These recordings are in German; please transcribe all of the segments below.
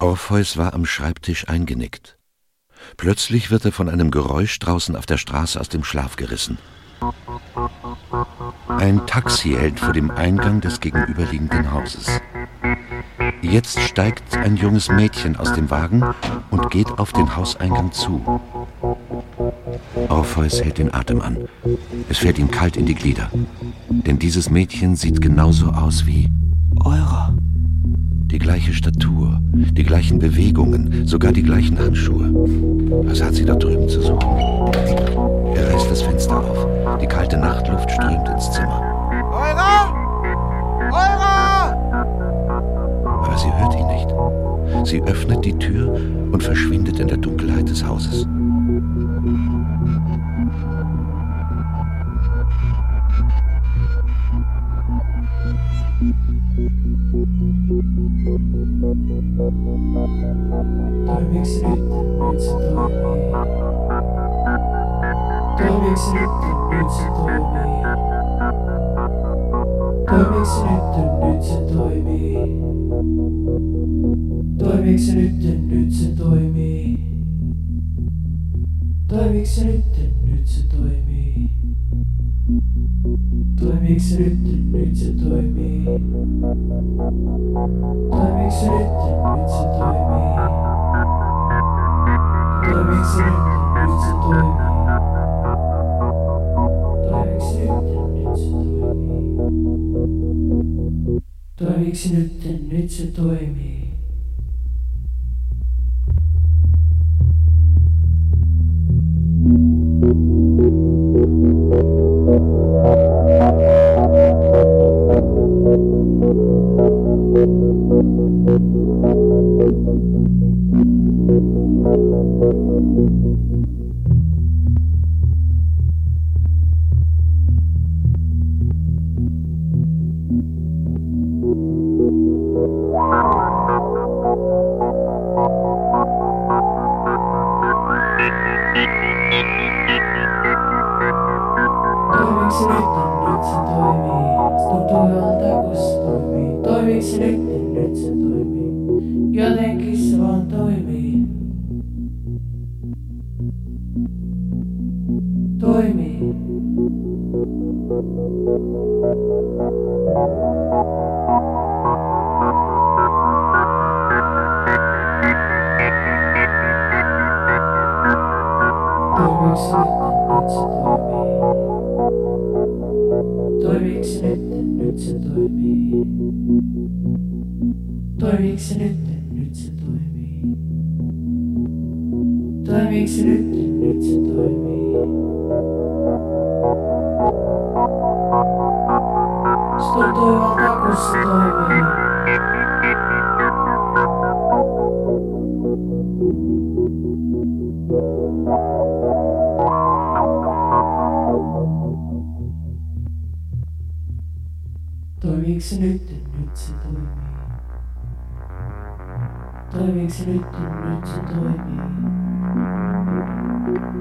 Orpheus war am Schreibtisch eingenickt. Plötzlich wird er von einem Geräusch draußen auf der Straße aus dem Schlaf gerissen. Ein Taxi hält vor dem Eingang des gegenüberliegenden Hauses. Jetzt steigt ein junges Mädchen aus dem Wagen und geht auf den Hauseingang zu. Orpheus hält den Atem an. Es fällt ihm kalt in die Glieder. Denn dieses Mädchen sieht genauso aus wie Eura. Die gleiche Statur, die gleichen Bewegungen, sogar die gleichen Handschuhe. Was hat sie dort drüben zu suchen? Er reißt das Fenster auf. Die kalte Nachtluft strömt ins Zimmer. Eura! Eura! Aber sie hört ihn nicht. Sie öffnet die Tür und verschwindet in der Dunkelheit des Hauses. Nyt, se toimii. Tuntuu kun se toimii. Toimiks nyt, nyt se toimii. Jotenkin se vaan. Toimii. Toimiks nyt, se toimii. Tuntuu jolta kun se toimii. Toimiks se nyt, nyt se toimii. Toimiks se nyt, nyt se toimii. Thank you.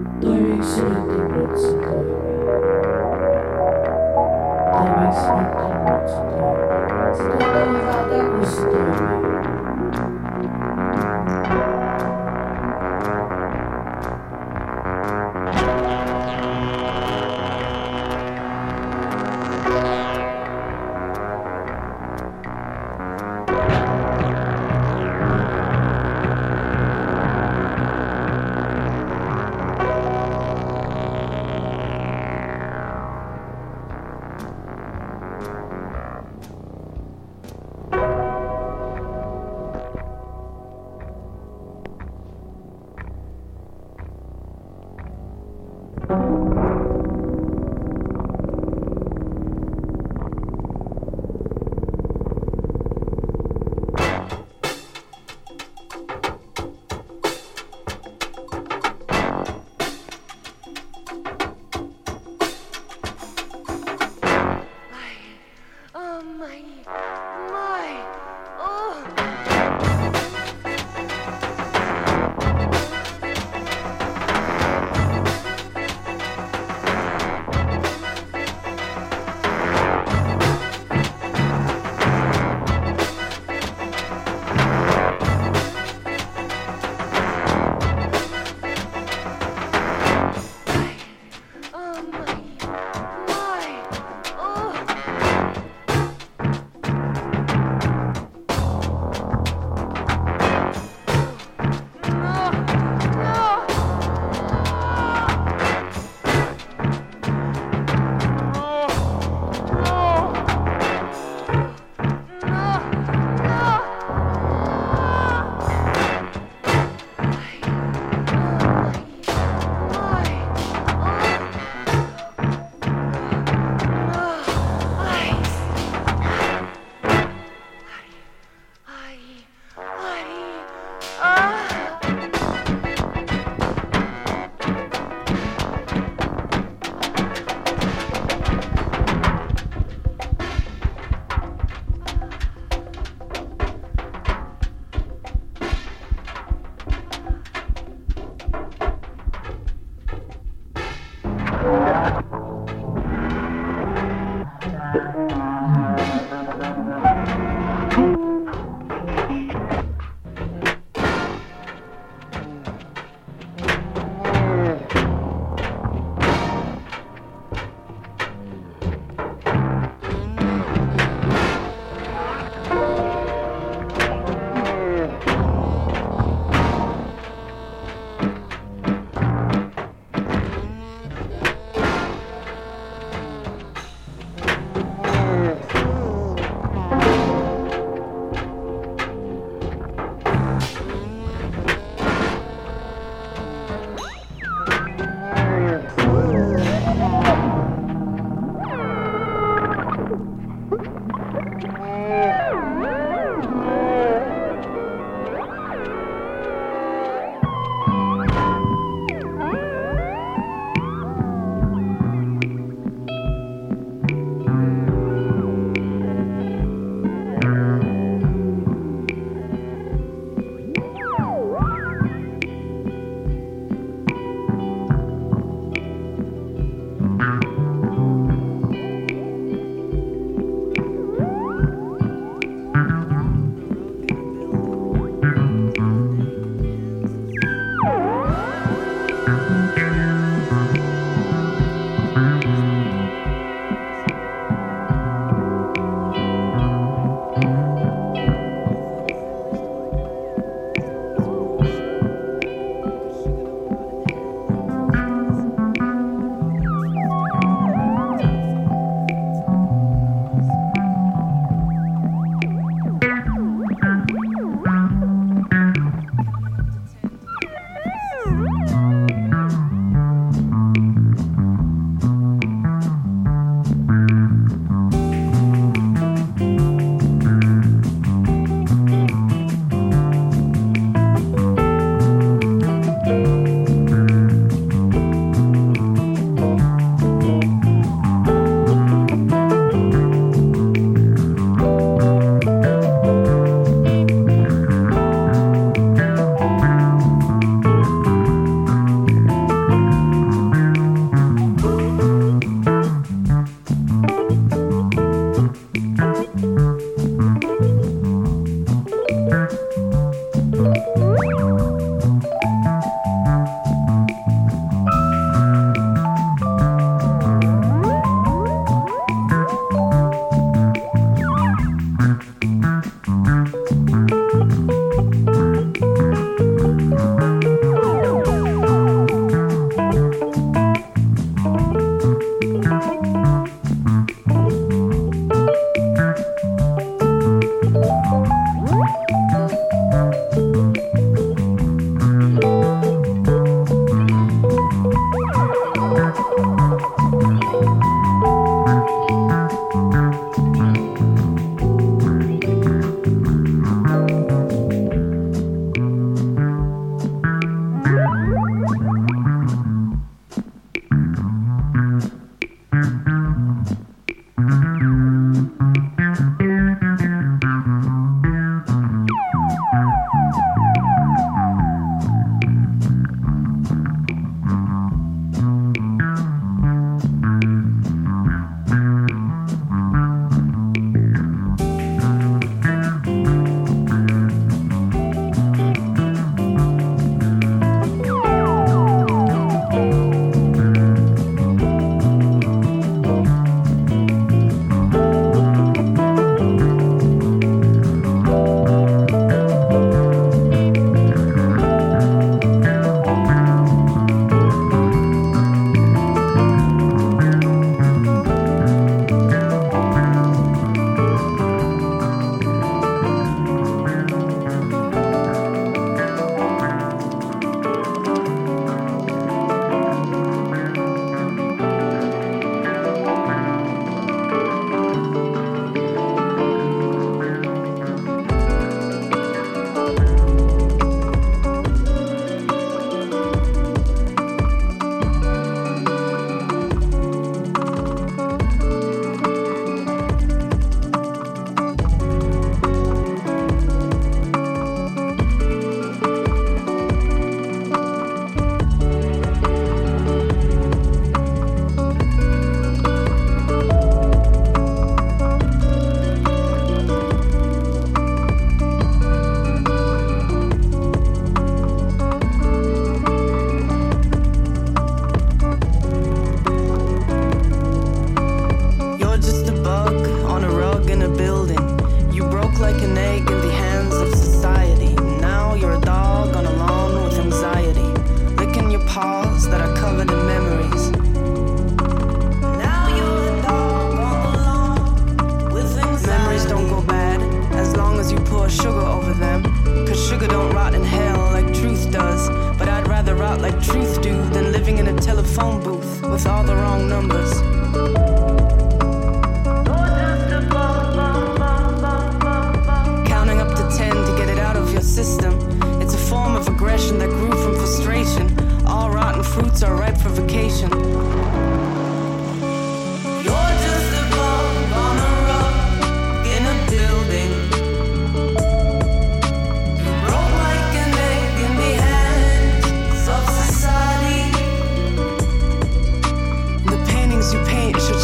station.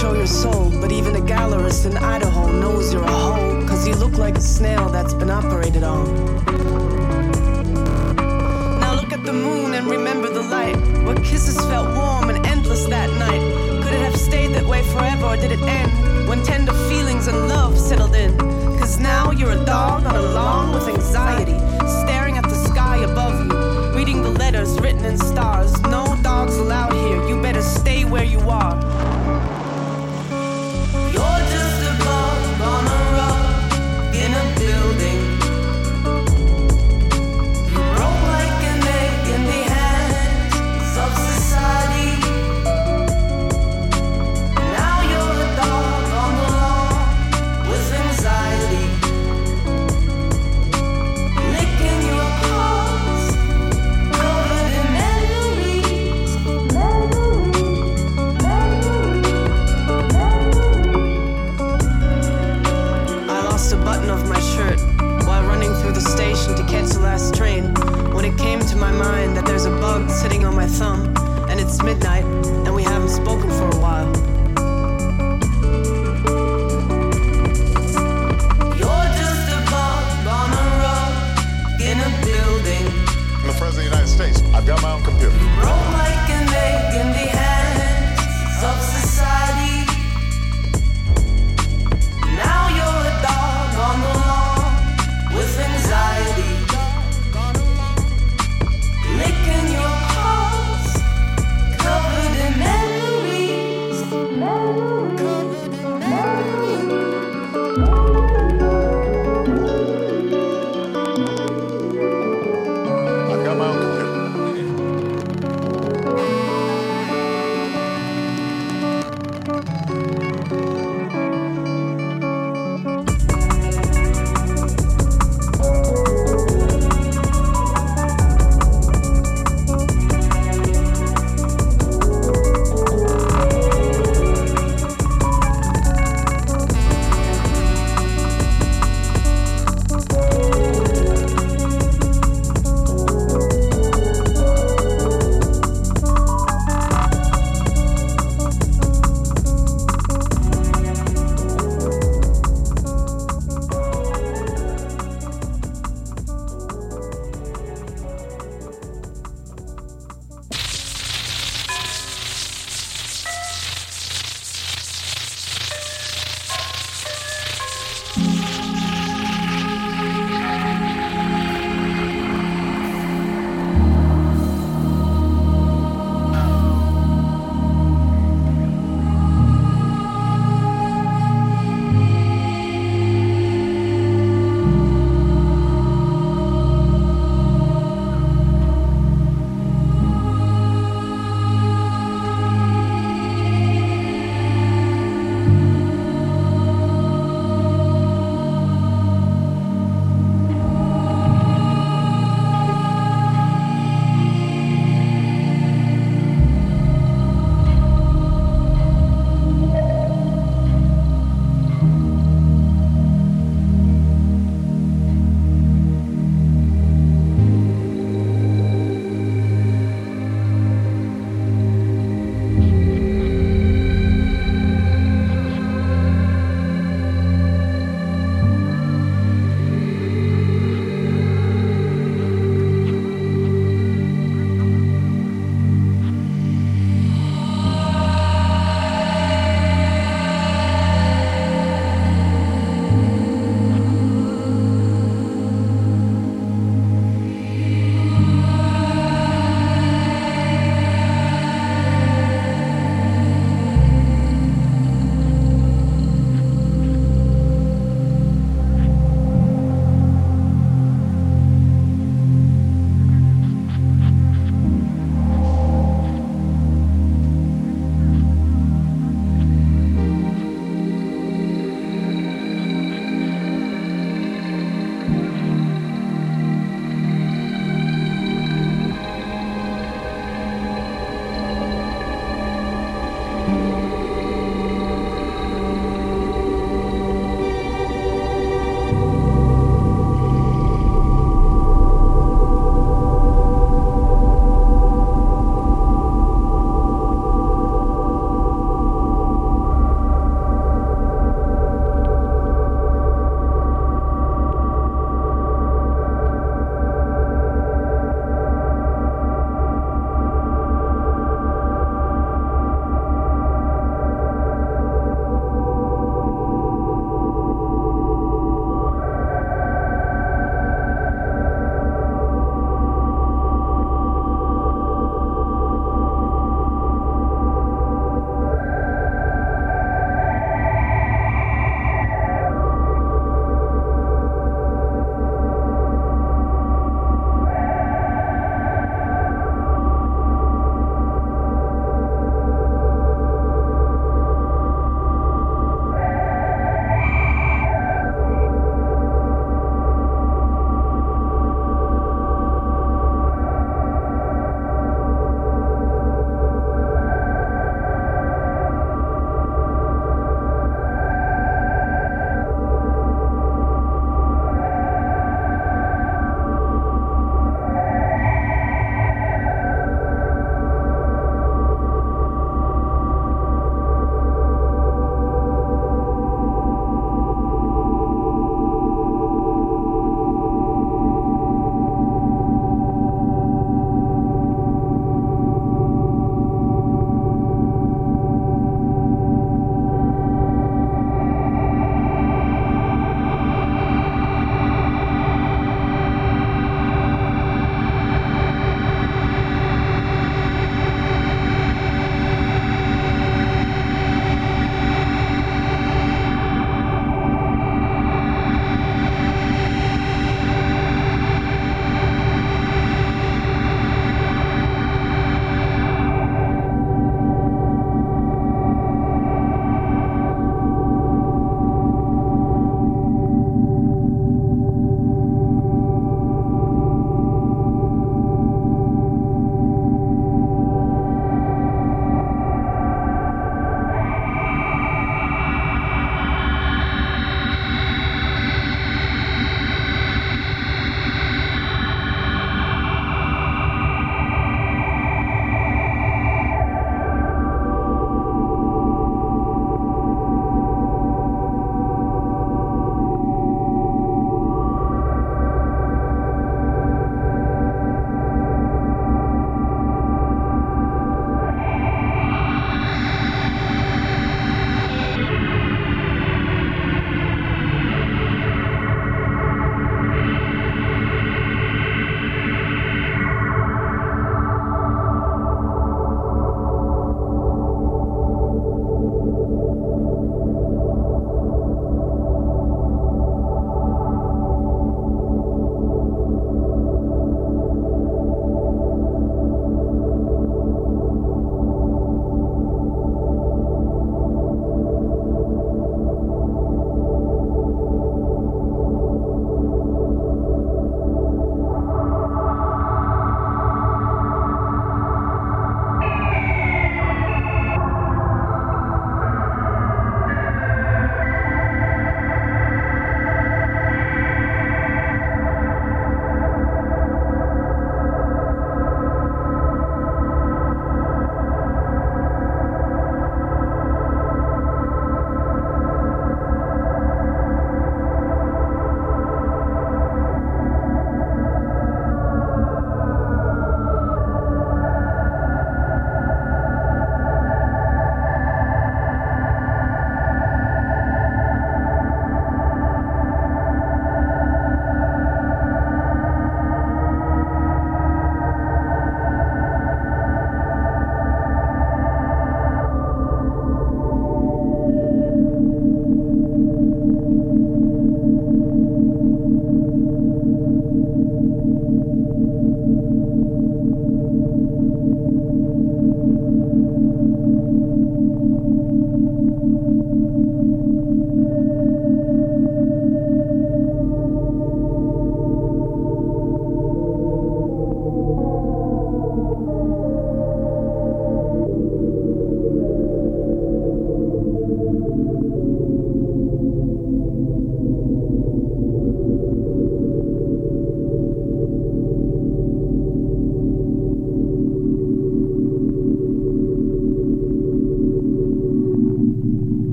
show your soul. But even gallerist in Idaho knows you're a hoe, cause you look like a snail that's been operated on. Now look at the moon and remember the light. What kisses felt warm. or did it end when tender feelings and love settled in? Cause now you're a dog on a lawn with anxiety, staring at the sky above you, reading the letters written in stars. No dogs allowed here, you better stay where you are. sitting on my thumb, and it's midnight.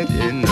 night in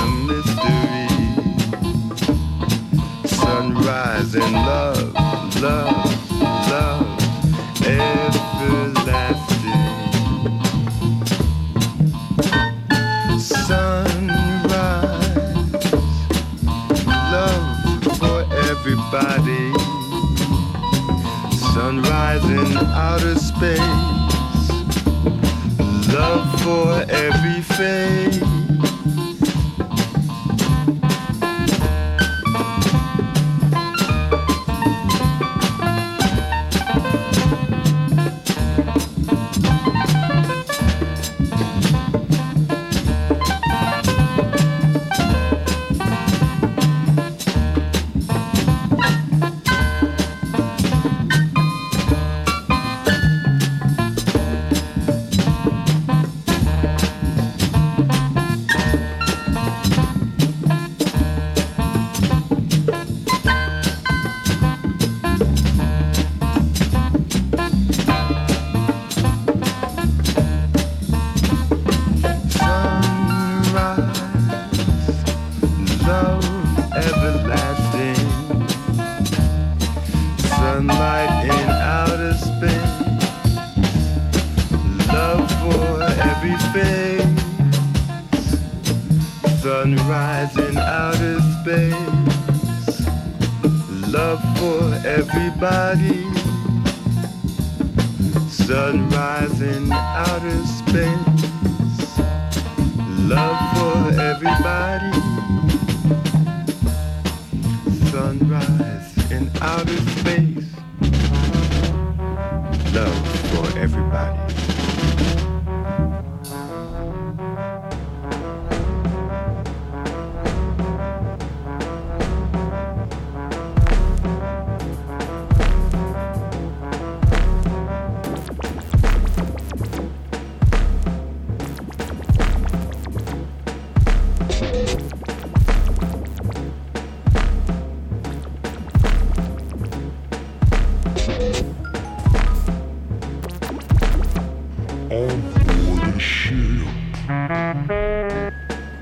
on board the ship.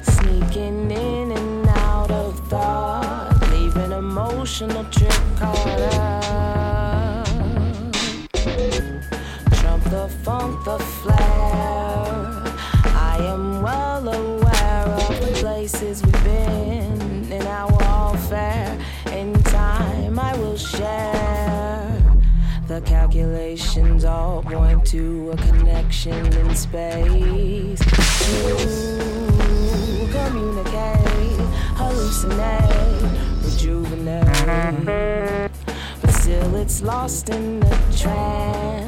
Sneaking in and out of thought, leaving emotional trip caught up. to a connection in space to communicate, hallucinate, rejuvenate. But still, it's lost in the trance.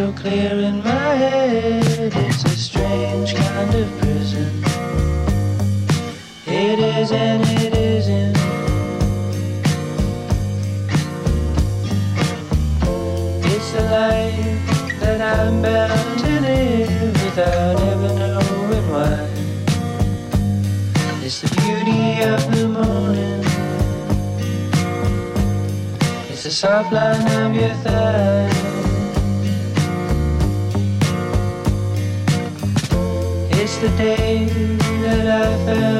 so clear in my head. It's a strange kind of prison. It is and it isn't. It's the life that I'm bound to live without ever knowing why. It's the beauty of the morning. It's the soft line of your thigh. Yeah.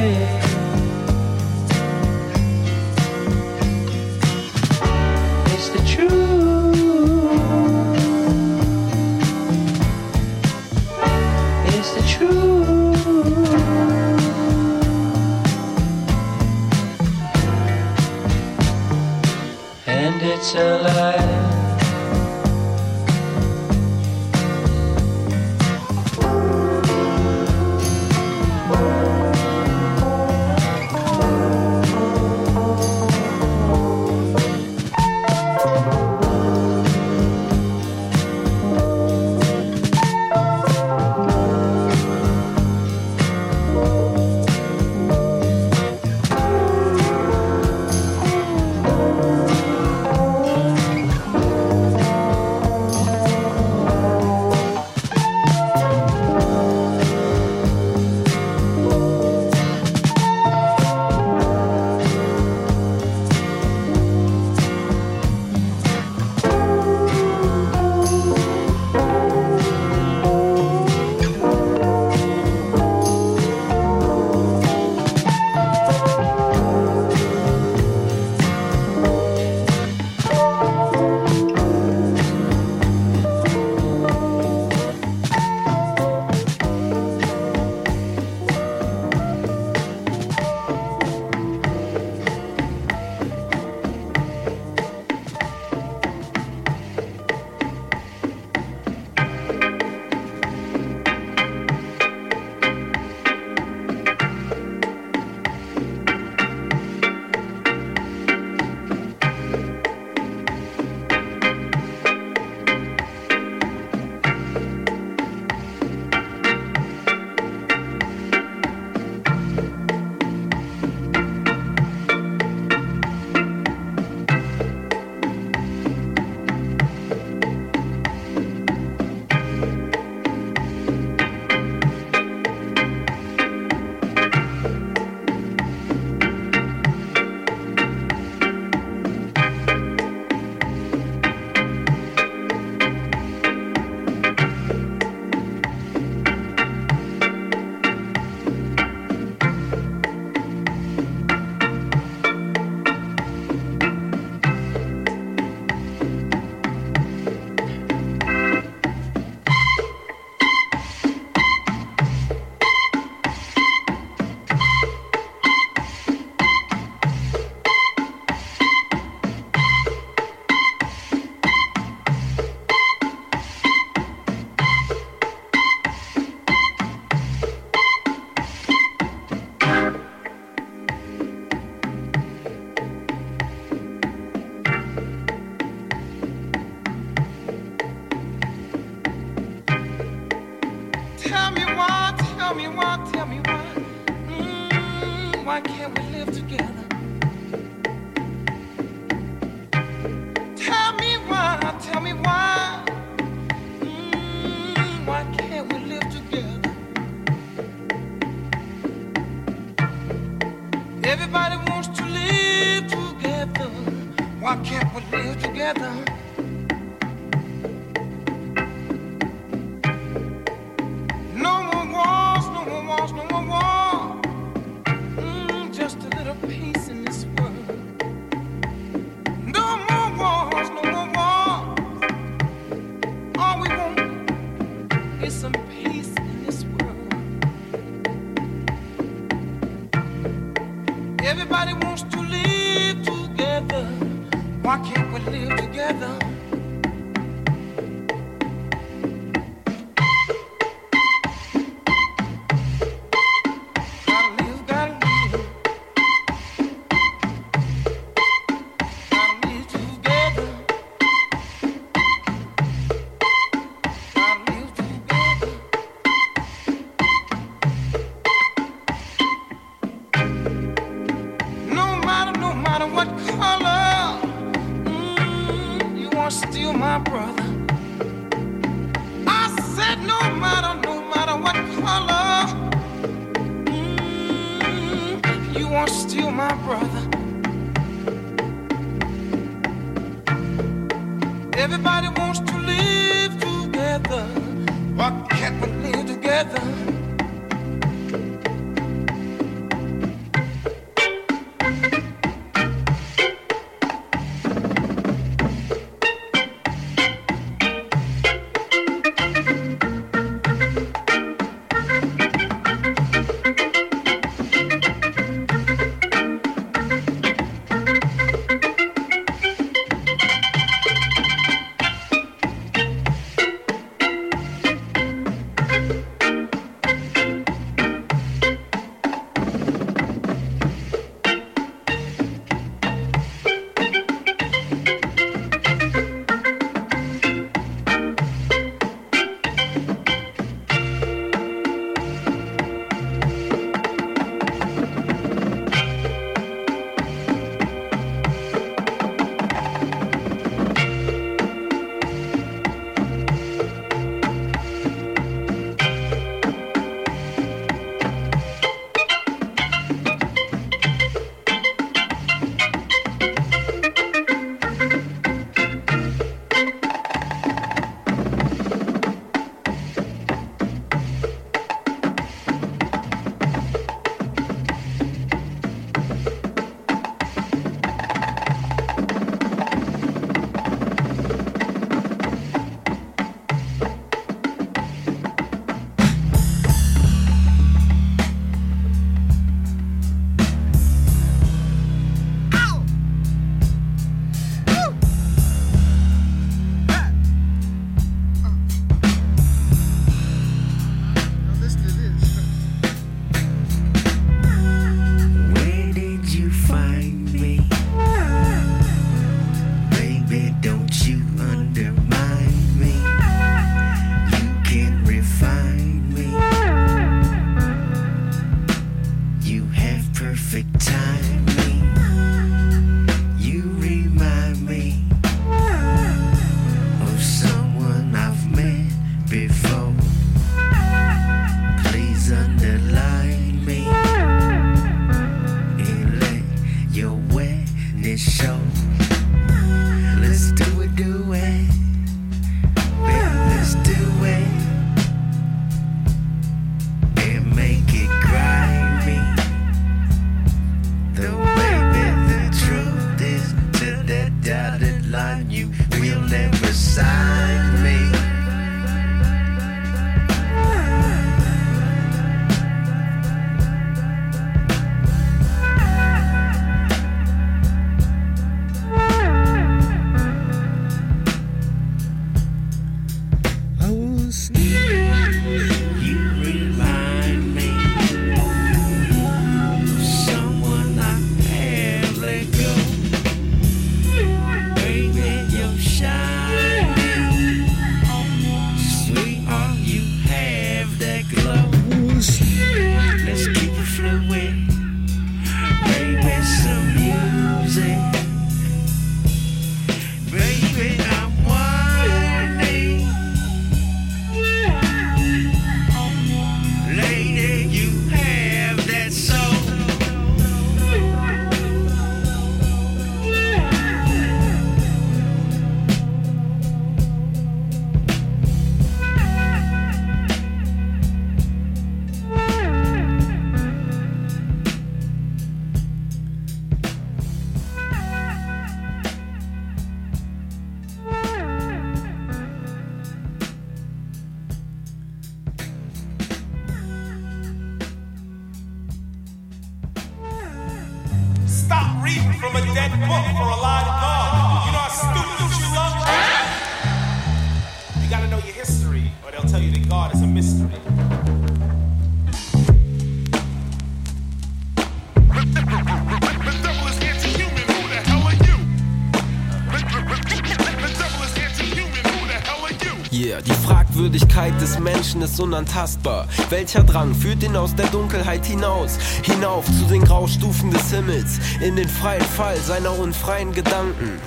Menschen ist unantastbar. Welcher Drang führt ihn aus der Dunkelheit hinaus? Hinauf zu den Graustufen des Himmels, in den freien Fall seiner unfreien Gedanken.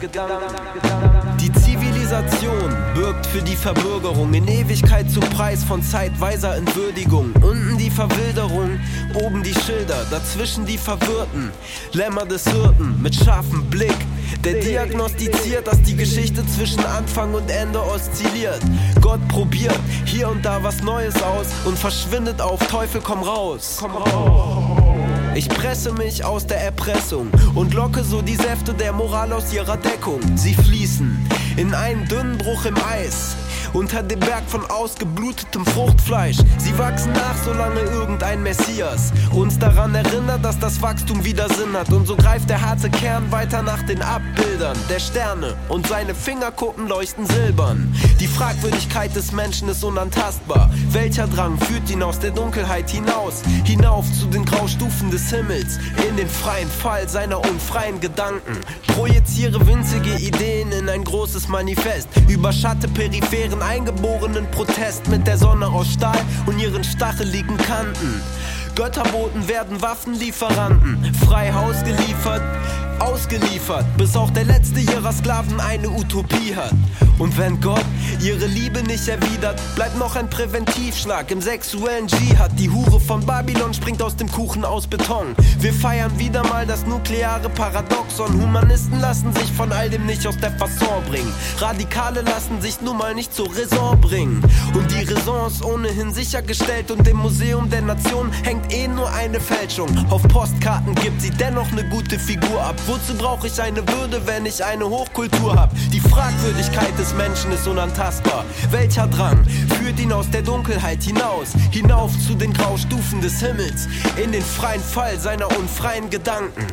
Die Zivilisation birgt für die Verbürgerung in Ewigkeit zum Preis von zeitweiser Entwürdigung. Unten die Verwilderung, oben die Schilder, dazwischen die Verwirrten. Lämmer des Hirten mit scharfem Blick, der diagnostiziert, dass die Geschichte zwischen Anfang und Ende oszilliert. Gott probiert hier und da was Neues aus und verschwindet auf Teufel komm raus. Komm raus. Ich presse mich aus der Erpressung und locke so die Säfte der Moral aus ihrer Deckung. Sie fließen in einen dünnen Bruch im Eis. Unter dem Berg von ausgeblutetem Fruchtfleisch. Sie wachsen nach, solange irgendein Messias uns daran erinnert, dass das Wachstum wieder Sinn hat. Und so greift der harte Kern weiter nach den Abbildern der Sterne und seine Fingerkuppen leuchten silbern. Die Fragwürdigkeit des Menschen ist unantastbar. Welcher Drang führt ihn aus der Dunkelheit hinaus? Hinauf zu den Graustufen des Himmels, in den freien Fall seiner unfreien Gedanken. Projiziere winzige Ideen in ein großes Manifest. Überschatte peripheren eingeborenen Protest mit der Sonne aus Stahl und ihren stacheligen Kanten. Götterboten werden Waffenlieferanten, frei Haus geliefert, ausgeliefert, bis auch der letzte ihrer Sklaven eine Utopie hat. Und wenn Gott ihre Liebe nicht erwidert, bleibt noch ein Präventivschlag im sexuellen Dschihad. Die Hure von Babylon springt aus dem Kuchen aus Beton. Wir feiern wieder mal das nukleare Paradoxon. Humanisten lassen sich von all dem nicht aus der Fasson bringen. Radikale lassen sich nun mal nicht zur Raison bringen. Und die Raison ist ohnehin sichergestellt und im Museum der Nation hängt eh nur eine Fälschung. Auf Postkarten gibt sie dennoch eine gute Figur ab. Wozu brauche ich eine Würde, wenn ich eine Hochkultur hab? Die Fragwürdigkeit des Menschen ist unantastbar. Welcher Drang führt ihn aus der Dunkelheit hinaus, hinauf zu den Graustufen des Himmels, in den freien Fall seiner unfreien Gedanken?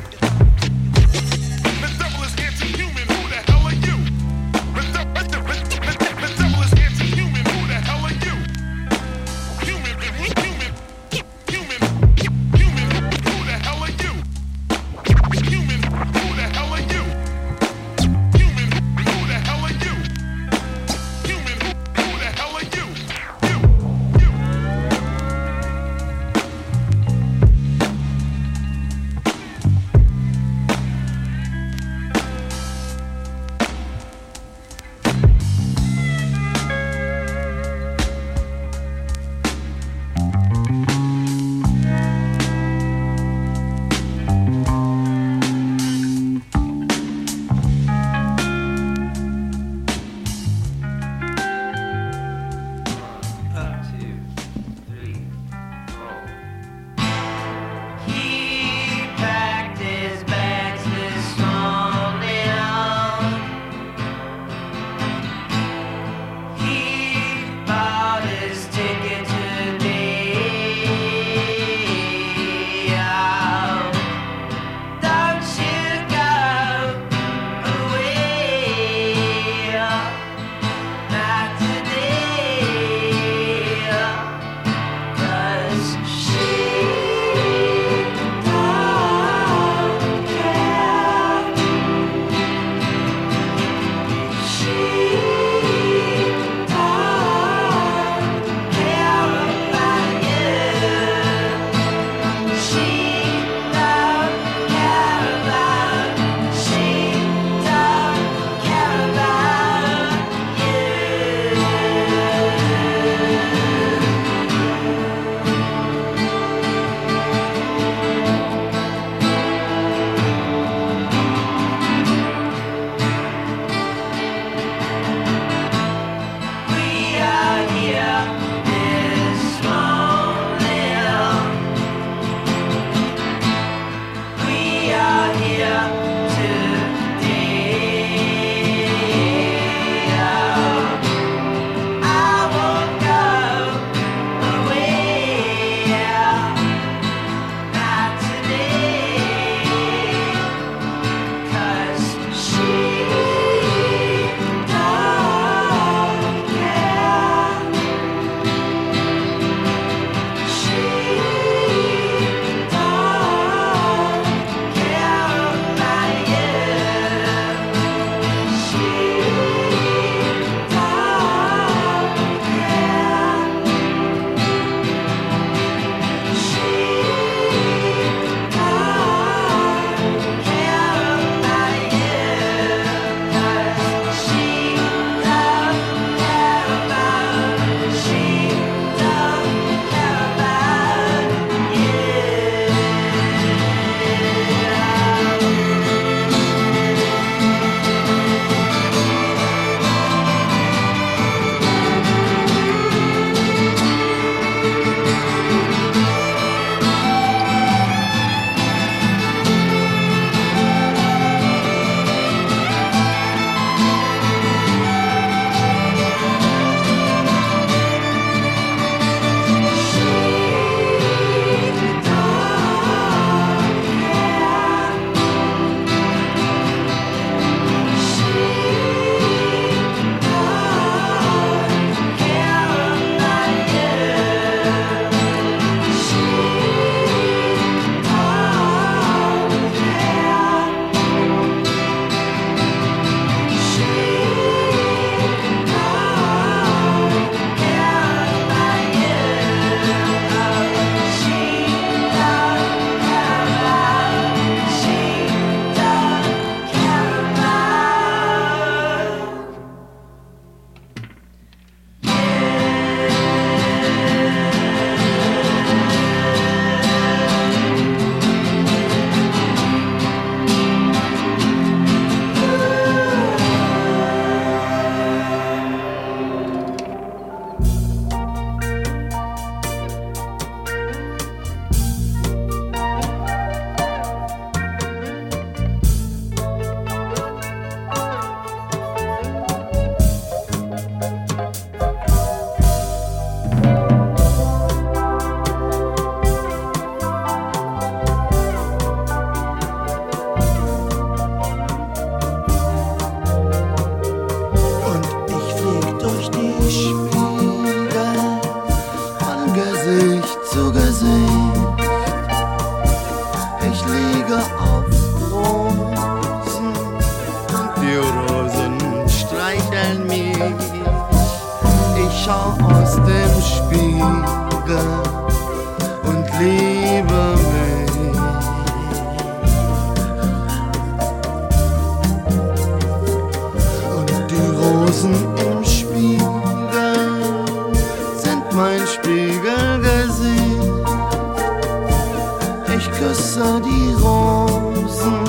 ich küsse die Rosen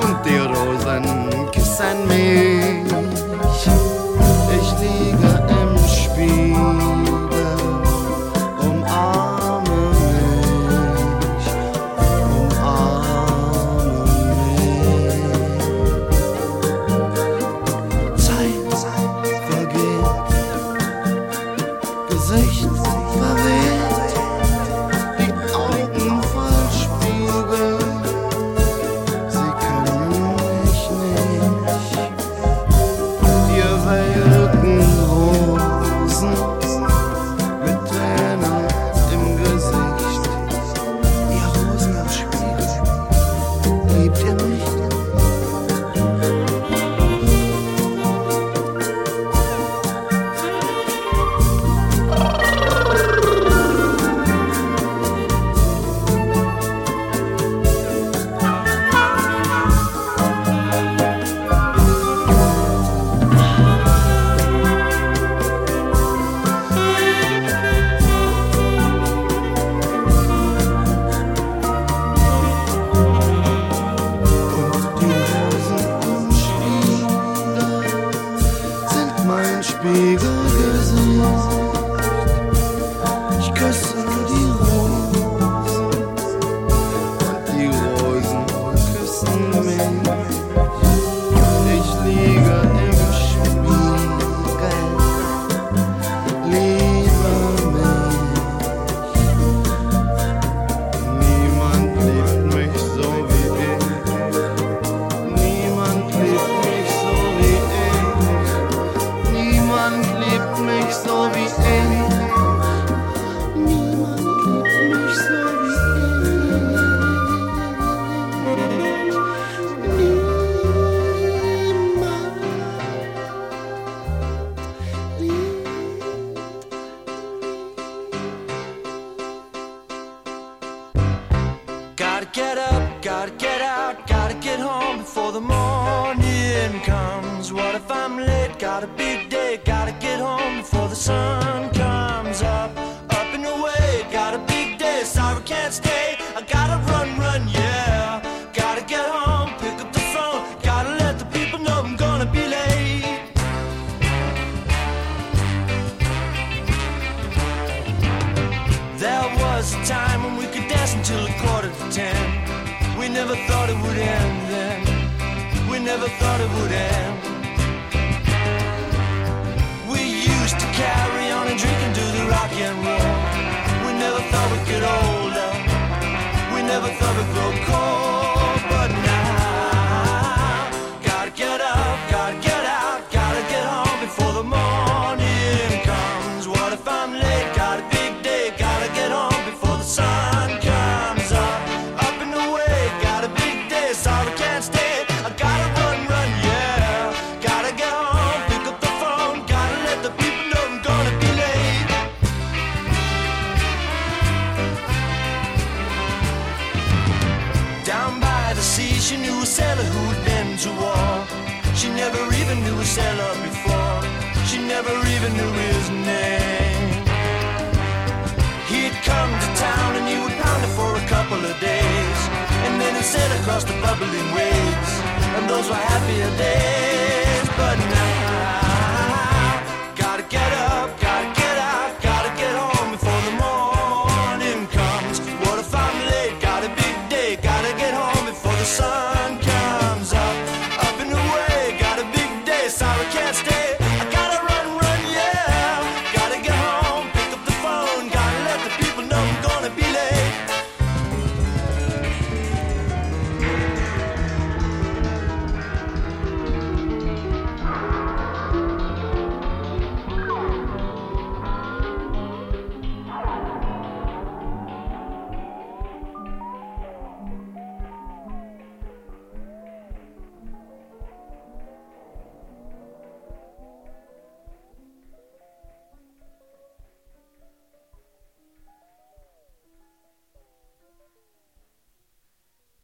und die Rosen küssen mich. gotta get home before the sun comes up. Up and away, got a big day, sorry can't stay. I gotta run, run, yeah. Gotta get home, pick up the phone, gotta let the people know I'm gonna be late. There was a time when we could dance until a quarter to ten. We never thought it would end then. We never thought it would end. of a glow cold. across the bubbling waves, and those were happier days.